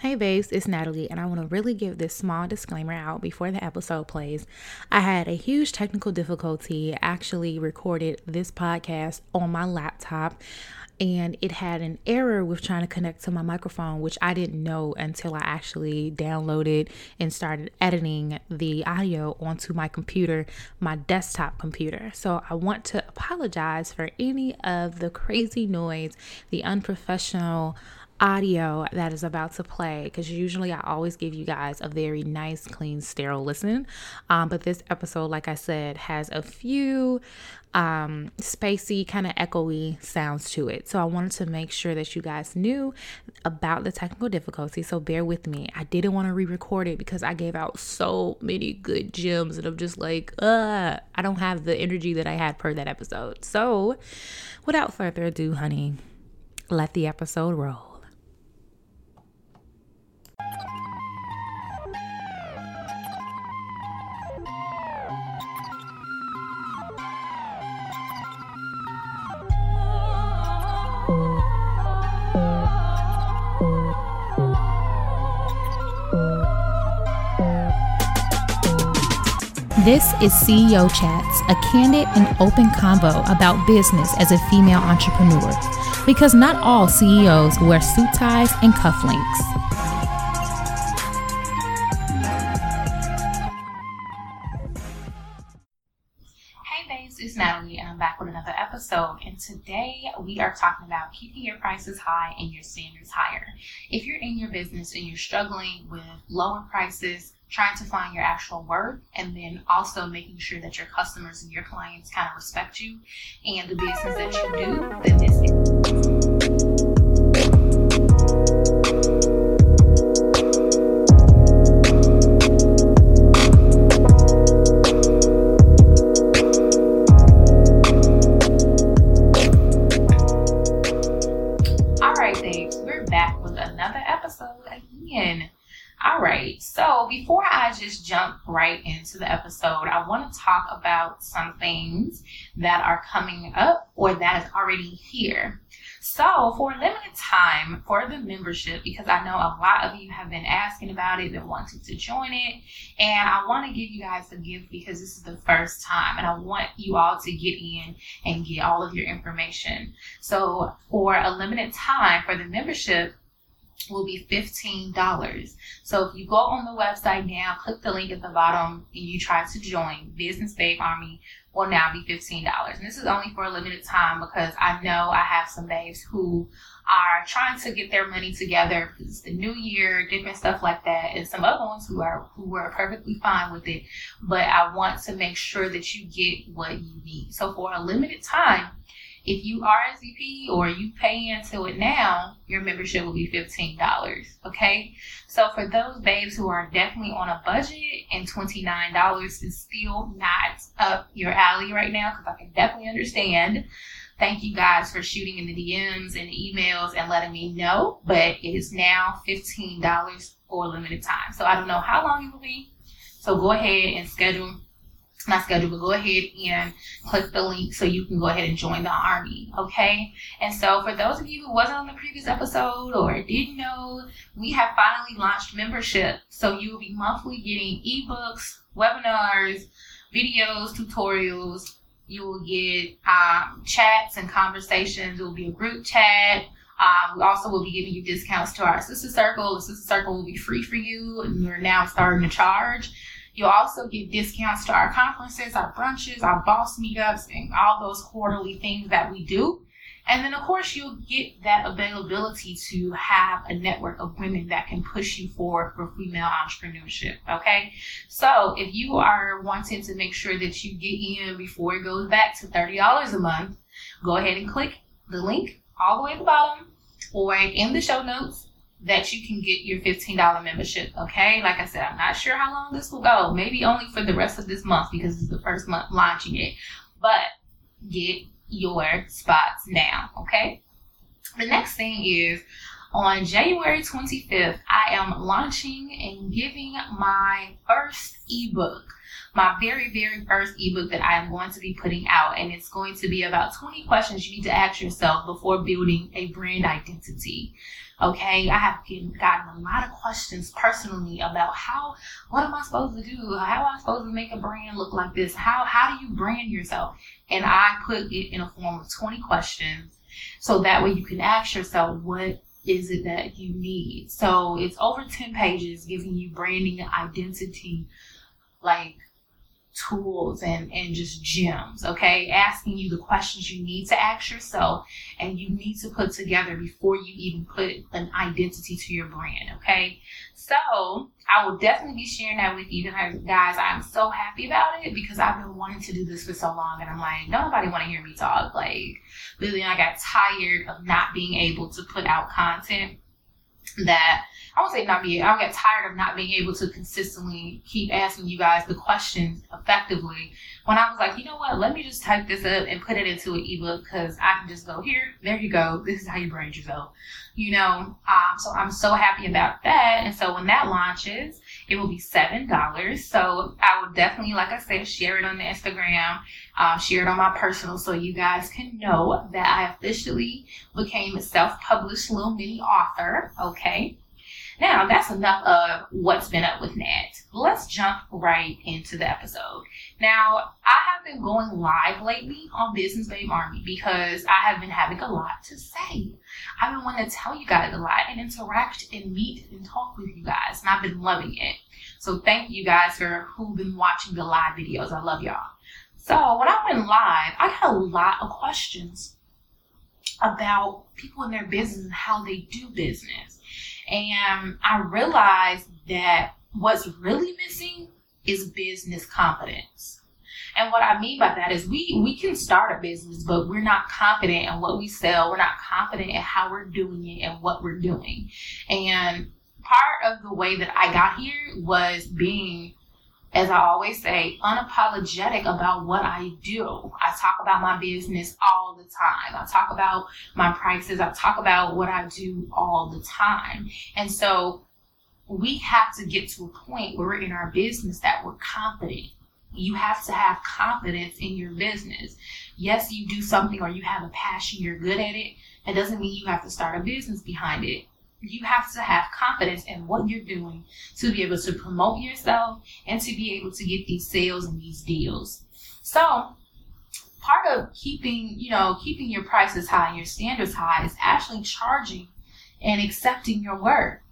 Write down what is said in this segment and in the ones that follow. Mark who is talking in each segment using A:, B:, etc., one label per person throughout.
A: Hey babes, it's Natalie, and I want to really give this small disclaimer out before the episode plays. I had a huge technical difficulty actually recorded this podcast on my laptop, and it had an error with trying to connect to my microphone, which I didn't know until I actually downloaded and started editing the audio onto my computer, my desktop computer. So I want to apologize for any of the crazy noise, the unprofessional audio that is about to play because usually I always give you guys a very nice, clean, sterile listen. Um, but this episode, like I said, has a few um, spacey, kind of echoey sounds to it. So I wanted to make sure that you guys knew about the technical difficulty. So bear with me. I didn't want to re record it because I gave out so many good gems and I'm just like, uh, I don't have the energy that I had per that episode. So without further ado, honey, let the episode roll. This is CEO Chats, a candid and open convo about business as a female entrepreneur. Because not all CEOs wear suit ties and cufflinks. Hey babes, it's Natalie and I'm back with another episode. And today we are talking about keeping your prices high and your standards higher. If you're in your business and you're struggling with lower prices, trying to find your actual worth and then also making sure that your customers and your clients kind of respect you and the business that you do, then this before I just jump right into the episode, I want to talk about some things that are coming up or that is already here. So for a limited time for the membership, because I know a lot of you have been asking about it, been wanting to join it, and I want to give you guys a gift because this is the first time, and I want you all to get in and get all of your information. So for a limited time for the membership, will be $15. So if you go on the website now, click the link at the bottom and you try to join Business Babe Army will now be $15. And this is only for a limited time because I know I have some babes who are trying to get their money together because it's the new year, different stuff like that, and some other ones who are who are perfectly fine with it. But I want to make sure that you get what you need. So for a limited time, if you RSVP or you pay into it now, your membership will be $15. Okay. So for those babes who are definitely on a budget and $29 is still not up your alley right now, because I can definitely understand. Thank you guys for shooting in the DMs and emails and letting me know. But it is now $15 for a limited time. So I don't know how long it will be. So go ahead and schedule my schedule, but go ahead and click the link so you can go ahead and join the army. Okay. And so for those of you who wasn't on the previous episode or didn't know, we have finally launched membership. So you will be monthly getting ebooks, webinars, videos, tutorials. You will get um, chats and conversations. It will be a group chat. Um, we also will be giving you discounts to our sister circle. The sister circle will be free for you, and we're now starting to charge. You'll also get discounts to our conferences, our brunches, our boss meetups, and all those quarterly things that we do. And then, of course, you'll get that availability to have a network of women that can push you forward for female entrepreneurship. Okay. So if you are wanting to make sure that you get in before it goes back to $30 a month, go ahead and click the link all the way at the bottom or in the show notes that you can get your $15 membership. Okay. Like I said, I'm not sure how long this will go. Maybe only for the rest of this month because it's the first month launching it. But get your spots now. Okay. The next thing is on January 25th, I am launching and giving my first ebook, my very, very first ebook that I am going to be putting out. And it's going to be about 20 questions you need to ask yourself before building a brand identity. Okay, I have gotten a lot of questions personally about how, what am I supposed to do? How am I supposed to make a brand look like this? How, how do you brand yourself? And I put it in a form of 20 questions so that way you can ask yourself, what is it that you need? So it's over 10 pages giving you branding identity, like tools and, and just gems, okay? Asking you the questions you need to ask yourself and you need to put together before you even put an identity to your brand, okay? So I will definitely be sharing that with you guys. I'm so happy about it because I've been wanting to do this for so long and I'm like, nobody want to hear me talk. Like, literally, I got tired of not being able to put out content that I won't say not be. I'll get tired of not being able to consistently keep asking you guys the questions effectively. When I was like, you know what, let me just type this up and put it into an ebook because I can just go here, there you go. This is how you brand yourself. You know, um, so I'm so happy about that. And so when that launches, it will be seven dollars. So I will definitely, like I said, share it on the Instagram, uh, share it on my personal, so you guys can know that I officially became a self-published little mini author. Okay. Now, that's enough of what's been up with Nat. Let's jump right into the episode. Now, I have been going live lately on Business Babe Army because I have been having a lot to say. I've been wanting to tell you guys a lot and interact and meet and talk with you guys, and I've been loving it. So, thank you guys for who've been watching the live videos. I love y'all. So, when I went live, I got a lot of questions about people in their business and how they do business. And I realized that what's really missing is business confidence. And what I mean by that is we we can start a business, but we're not confident in what we sell. We're not confident in how we're doing it and what we're doing. And part of the way that I got here was being as I always say, unapologetic about what I do. I talk about my business all the time. I talk about my prices. I talk about what I do all the time. And so we have to get to a point where we're in our business that we're confident. You have to have confidence in your business. Yes, you do something or you have a passion, you're good at it. It doesn't mean you have to start a business behind it you have to have confidence in what you're doing to be able to promote yourself and to be able to get these sales and these deals. So, part of keeping, you know, keeping your prices high and your standards high is actually charging and accepting your work.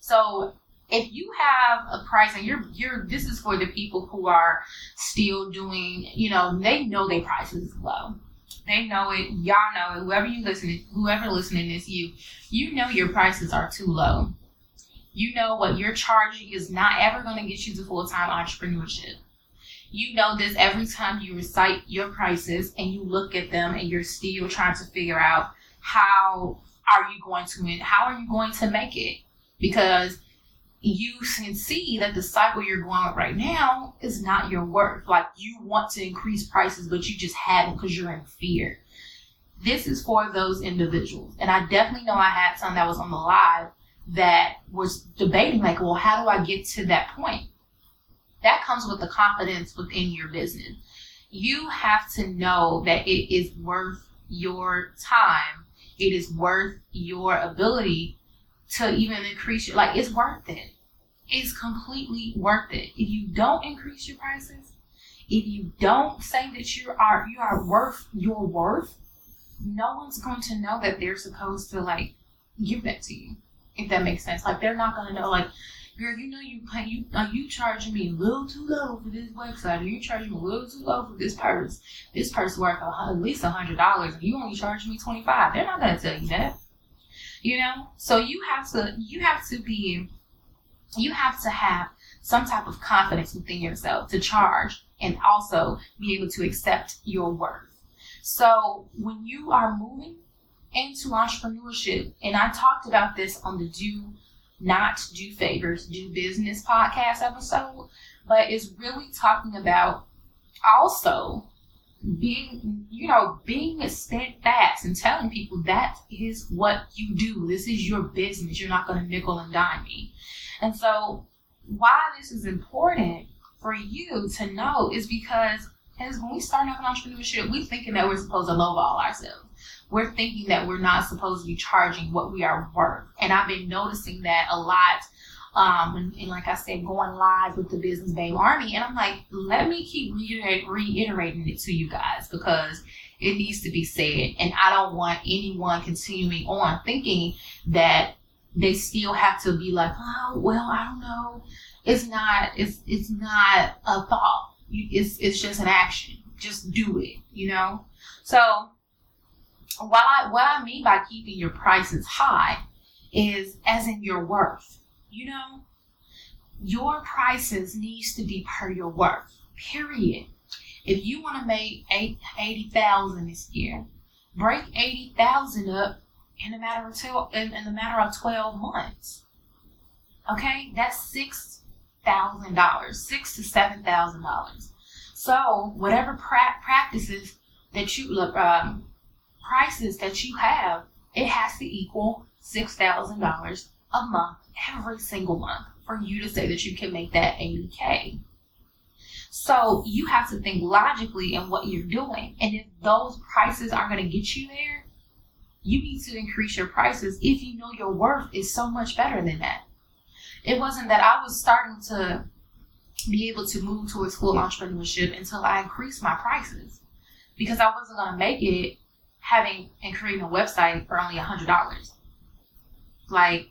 A: So, if you have a price and you're you're this is for the people who are still doing, you know, they know their price is low. They know it. Y'all know it. Whoever you listening, whoever listening is you. You know your prices are too low. You know what you're charging is not ever going to get you to full time entrepreneurship. You know this every time you recite your prices and you look at them and you're still trying to figure out how are you going to how are you going to make it because you can see that the cycle you're going with right now is not your worth. Like you want to increase prices, but you just haven't because you're in fear. This is for those individuals. And I definitely know I had some that was on the live that was debating, like, well, how do I get to that point? That comes with the confidence within your business. You have to know that it is worth your time. It is worth your ability to even increase your, like, it's worth it. it is completely worth it. If you don't increase your prices, if you don't say that you are you are worth your worth, no one's going to know that they're supposed to like give that to you. If that makes sense, like they're not going to know like. Girl, you know you pay you are you charging me a little too low for this website? Are you charging me a little too low for this purse? This purse worth at least a hundred dollars, and you only charge me twenty five. They're not gonna tell you that, you know. So you have to you have to be you have to have some type of confidence within yourself to charge and also be able to accept your worth. So when you are moving into entrepreneurship, and I talked about this on the Do Not Do Favors, Do Business podcast episode, but it's really talking about also being, you know, being steadfast and telling people that is what you do. This is your business. You're not going to nickel and dime me. And so, why this is important for you to know is because as when we start off in entrepreneurship, we're thinking that we're supposed to lowball ourselves. We're thinking that we're not supposed to be charging what we are worth. And I've been noticing that a lot um, and, and, like I said, going live with the Business Babe Army. And I'm like, let me keep reiterating it to you guys because it needs to be said. And I don't want anyone continuing on thinking that they still have to be like, oh, well, I don't know. It's not, it's, it's not a thought. It's, it's just an action. Just do it, you know? So, what I, what I mean by keeping your prices high is as in your worth you know, your prices needs to be per your worth. Period. If you want to make eight, 80,000 this year, break 80,000 up in a matter of 12, in, in a matter of 12 months. Okay? That's $6,000, six to $7,000. So, whatever pra- practices that you, um, prices that you have, it has to equal $6,000 a month every single month for you to say that you can make that 80K. So you have to think logically in what you're doing. And if those prices are going to get you there, you need to increase your prices if you know your worth is so much better than that. It wasn't that I was starting to be able to move towards full entrepreneurship until I increased my prices because I wasn't going to make it having and creating a website for only a $100. Like,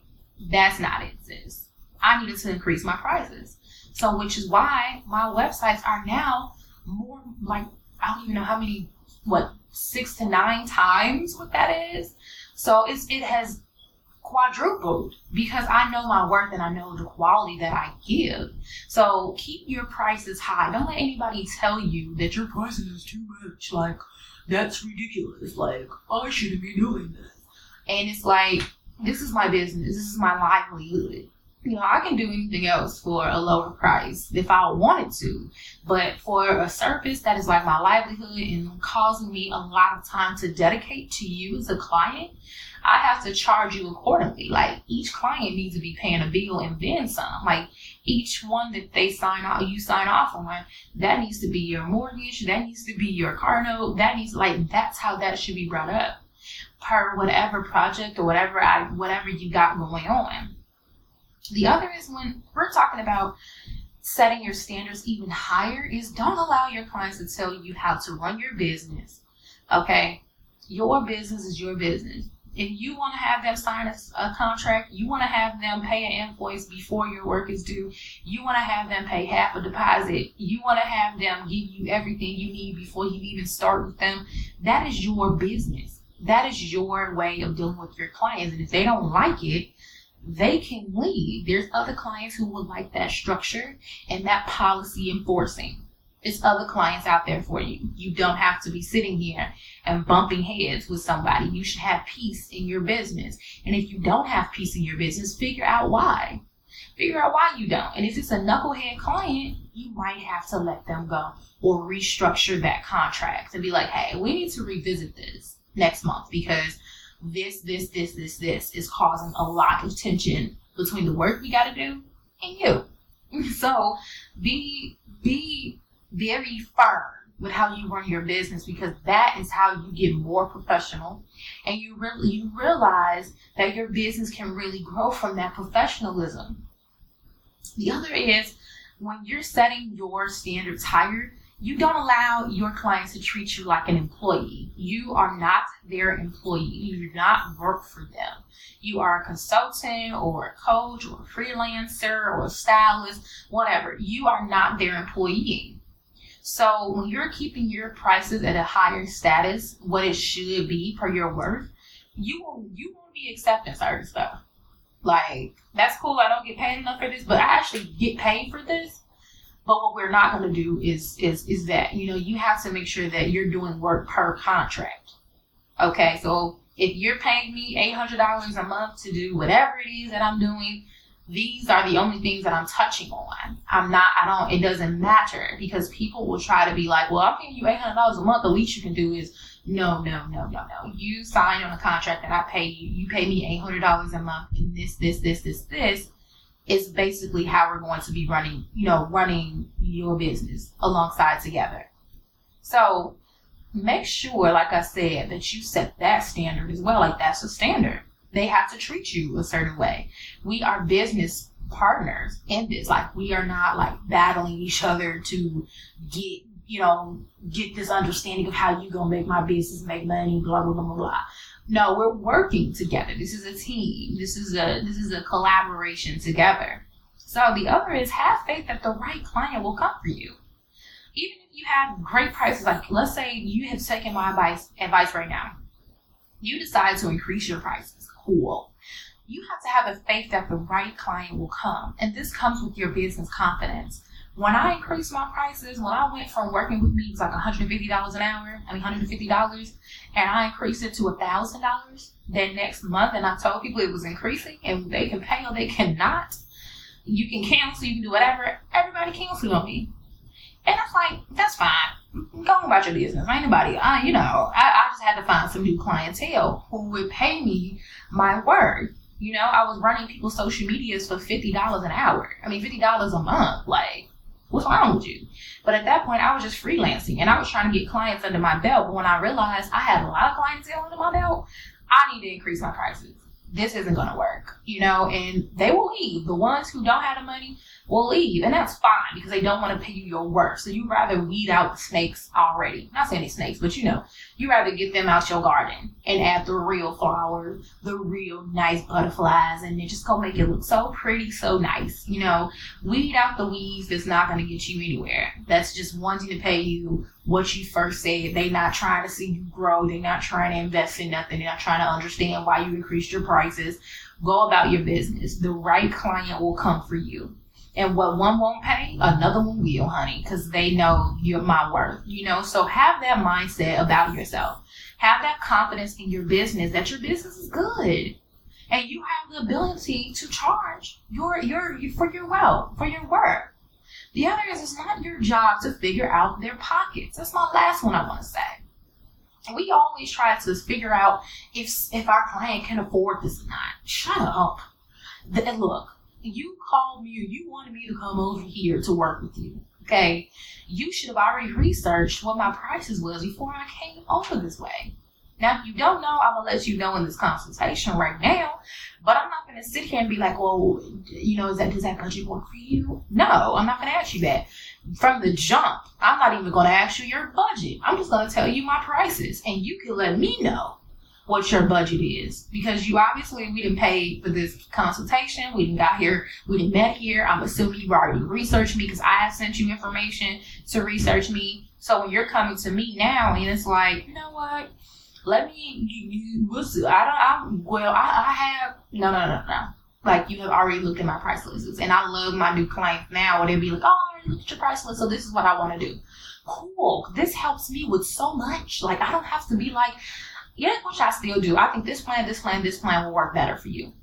A: that's not it, sis. I needed to increase my prices. So, which is why my websites are now more like, I don't even know how many, what, six to nine times what that is. So it's, it has quadrupled because I know my worth and I know the quality that I give. So keep your prices high. Don't let anybody tell you that your prices is too much. Like, that's ridiculous. Like, I shouldn't be doing this. And it's like, this is my business. This is my livelihood. You know, I can do anything else for a lower price if I wanted to. But for a service that is like my livelihood and causing me a lot of time to dedicate to you as a client, I have to charge you accordingly. Like each client needs to be paying a bill and then some. Like each one that they sign off, you sign off on, that needs to be your mortgage, that needs to be your car note, that needs like that's how that should be brought up per whatever project or whatever I whatever you got going on. The other is when we're talking about setting your standards even higher is don't allow your clients to tell you how to run your business. Okay? Your business is your business. If you want to have them sign a, a contract, you want to have them pay an invoice before your work is due, you want to have them pay half a deposit, you want to have them give you everything you need before you even start with them, that is your business that is your way of dealing with your clients. And if they don't like it, they can leave. There's other clients who would like that structure and that policy enforcing. There's other clients out there for you. You don't have to be sitting here and bumping heads with somebody. You should have peace in your business. And if you don't have peace in your business, figure out why. Figure out why you don't. And if it's a knucklehead client, you might have to let them go or restructure that contract and be like, hey, we need to revisit this next month because this, this, this, this, this is causing a lot of tension between the work we got to do and you. So be be very firm with how you run your business because that is how you get more professional and you really you realize that your business can really grow from that professionalism. The other is when you're setting your standards higher, you don't allow your clients to treat you like an employee. You are not their employee. You do not work for them. You are a consultant or a coach or a freelancer or a stylist, whatever. You are not their employee. So when you're keeping your prices at a higher status, what it should be per your worth, you will you won't be accepting certain stuff. Like that's cool. I don't get paid enough for this, but I actually get paid for this but what we're not going to do is is is that you know you have to make sure that you're doing work per contract. Okay, so if you're paying me eight hundred dollars a month to do whatever it is that I'm doing, these are the only things that I'm touching on. I'm not, I don't, it doesn't matter because people will try to be like, well, I'm paying you $800 a month. The least you can do is, no, no, no, no, no. You sign on a contract that I pay you. You pay me $800 a month and this, this, this, this, this is basically how we're going to be running, you know, running your business alongside together. So make sure, like I said, that you set that standard as well. Like that's a standard they have to treat you a certain way. We are business partners in this. Like we are not like battling each other to get, you know, get this understanding of how you gonna make my business make money, blah blah blah blah blah. No, we're working together. This is a team. This is a this is a collaboration together. So the other is have faith that the right client will come for you. Even if you have great prices, like let's say you have taken my advice advice right now. You decide to increase your prices cool. You have to have a faith that the right client will come. And this comes with your business confidence. When I increased my prices, when I went from working with me, it was like $150 an hour, I mean $150, and I increased it to $1,000 that next month, and I told people it was increasing, and they can pay or they cannot. You can cancel, you can do whatever. Everybody canceled on me. And I was like, that's fine. Go about your business. Ain't nobody, uh, you know, I, I just had to find some new clientele who would pay me my word. You know, I was running people's social medias for $50 an hour. I mean, $50 a month. Like, what's wrong with you? But at that point, I was just freelancing and I was trying to get clients under my belt. But when I realized I had a lot of clientele under my belt, I need to increase my prices this isn't going to work, you know, and they will leave. The ones who don't have the money will leave, and that's fine because they don't want to pay you your worth. So you rather weed out the snakes already. Not saying snakes, but you know, you rather get them out your garden and add the real flowers, the real nice butterflies, and then just go make it look so pretty, so nice. You know, weed out the weeds that's not to get you anywhere. That's just wanting to pay you what you first said. They not trying to see you grow. They're not trying to invest in nothing. They're not trying to understand why you increased your prices. Go about your business. The right client will come for you. And what one won't pay, another one will, honey, because they know you're my worth. You know, so have that mindset about yourself. Have that confidence in your business that your business is good. And you have the ability to charge your your for your wealth, for your work. The other is it's not your job to figure out their pockets. That's my last one I want to say. We always try to figure out if if our client can afford this or not. Shut up. The, look, you called me or you wanted me to come over here to work with you. Okay, you should have already researched what my prices was before I came over this way. Now, if you don't know, I'm gonna let you know in this consultation right now. But I'm not gonna sit here and be like, well, you know, is that does that budget work for you? No, I'm not gonna ask you that. From the jump, I'm not even gonna ask you your budget. I'm just gonna tell you my prices, and you can let me know what your budget is because you obviously we didn't pay for this consultation. We didn't got here. We didn't met here. I'm assuming you've already researched me because I have sent you information to research me. So when you're coming to me now and it's like, you know what? let me, you, you, we'll see. I don't, I, well, I, I have, no, no, no, no. Like, you have already looked at my price lists. And I love my new clients now where they'll be like, oh, I looked at your price list, so this is what I want to do. Cool. This helps me with so much. Like, I don't have to be like, yeah, which I still do. I think this plan, this plan, this plan will work better for you.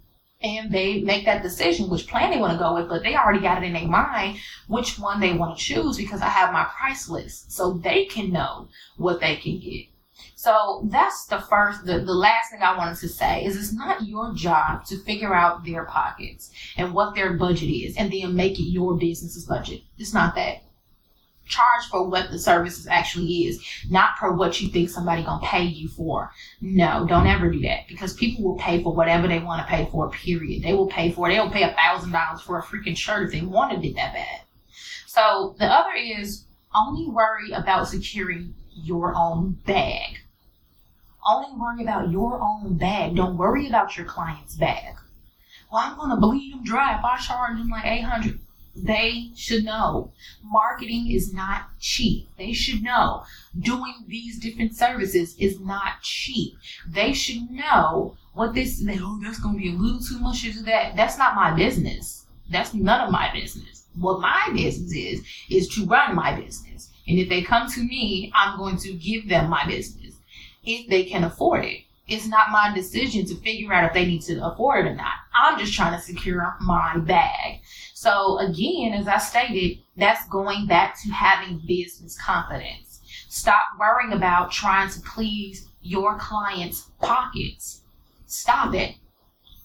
A: And they make that decision which plan they want to go with, but they already got it in their mind which one they want to choose because I have my price list. So they can know what they can get. So that's the first, the, the last thing I wanted to say is it's not your job to figure out their pockets and what their budget is and then make it your business's budget. It's not that. Charge for what the services actually is, not for what you think somebody gonna pay you for. No, don't ever do that because people will pay for whatever they want to pay for. Period. They will pay for. it. They'll pay a thousand dollars for a freaking shirt if they wanted it that bad. So the other is only worry about securing your own bag. Only worry about your own bag. Don't worry about your client's bag. Well, I'm gonna bleed them dry if I charge them like 800. They should know marketing is not cheap. They should know doing these different services is not cheap. They should know what this, oh, that's going to be a little too much of that. That's not my business. That's none of my business. What my business is, is to run my business. And if they come to me, I'm going to give them my business if they can afford it. it's not my decision to figure out if they need to afford it or not. I'm just trying to secure my bag. So again, as I stated, that's going back to having business confidence. Stop worrying about trying to please your client's pockets. Stop it.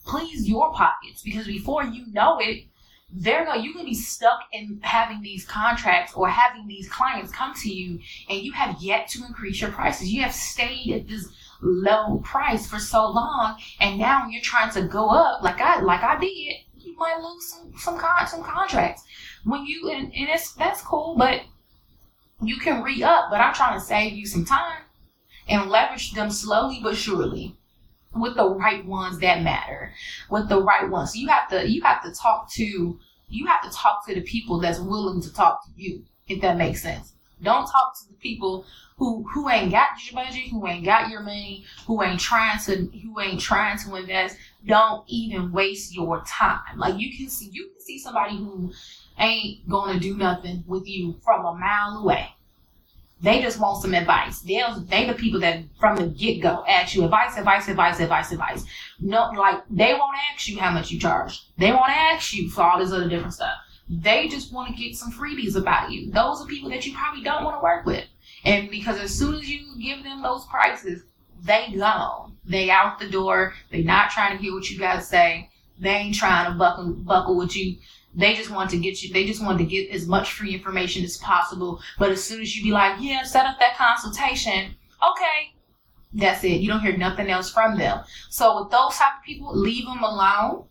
A: Please your pockets because before you know it, they're going you can be stuck in having these contracts or having these clients come to you and you have yet to increase your prices. You have stayed at this low price for so long and now you're trying to go up like I like I did, you might lose some some con- some contracts. When you and, and it's that's cool, but you can re up, but I'm trying to save you some time and leverage them slowly but surely with the right ones that matter with the right ones so you have to you have to talk to you have to talk to the people that's willing to talk to you if that makes sense don't talk to the people who who ain't got your budget who ain't got your money who ain't trying to who ain't trying to invest don't even waste your time like you can see you can see somebody who ain't gonna do nothing with you from a mile away they just want some advice. They're they the people that from the get go ask you advice, advice, advice, advice, advice. No, like they won't ask you how much you charge. They won't ask you for all this other different stuff. They just want to get some freebies about you. Those are people that you probably don't want to work with. And because as soon as you give them those prices, they gone. They out the door. They not trying to hear what you to say. They ain't trying to buckle buckle with you. They just want to get you, they just want to get as much free information as possible. But as soon as you be like, yeah, set up that consultation, okay, that's it. You don't hear nothing else from them. So with those type of people, leave them alone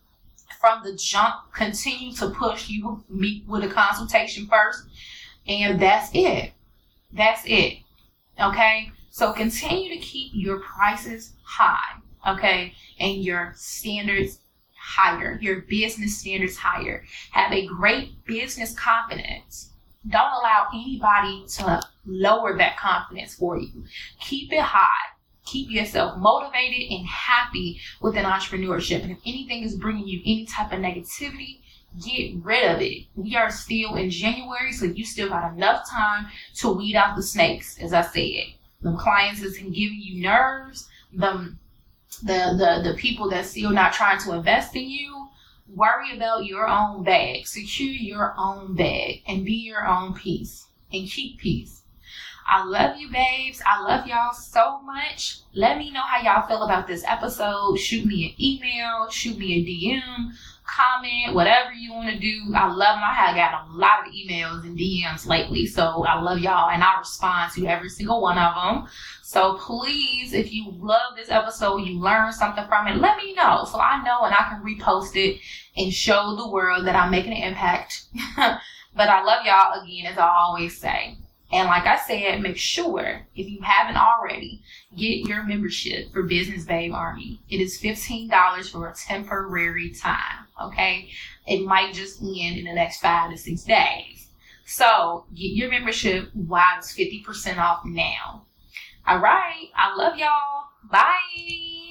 A: from the jump. Continue to push. You meet with a consultation first, and that's it. That's it. Okay. So continue to keep your prices high. Okay, and your standards higher, your business standards higher. Have a great business confidence. Don't allow anybody to lower that confidence for you. Keep it high. Keep yourself motivated and happy with an entrepreneurship. And if anything is bringing you any type of negativity, get rid of it. We are still in January, so you still got enough time to weed out the snakes, as I said. The clients is giving you nerves. The the the the people that's still not trying to invest in you worry about your own bag secure your own bag and be your own peace and keep peace i love you babes i love y'all so much let me know how y'all feel about this episode shoot me an email shoot me a dm comment, whatever you want to do. I love them. I have got a lot of emails and DMs lately, so I love y'all, and I respond to every single one of them. So please, if you love this episode, you learn something from it, let me know so I know and I can repost it and show the world that I'm making an impact. but I love y'all again, as I always say. And like I said, make sure if you haven't already, get your membership for Business Babe Army. It is $15 for a temporary time. Okay. It might just end in the next five to six days. So get your membership while it's 50% off now. All right. I love y'all. Bye.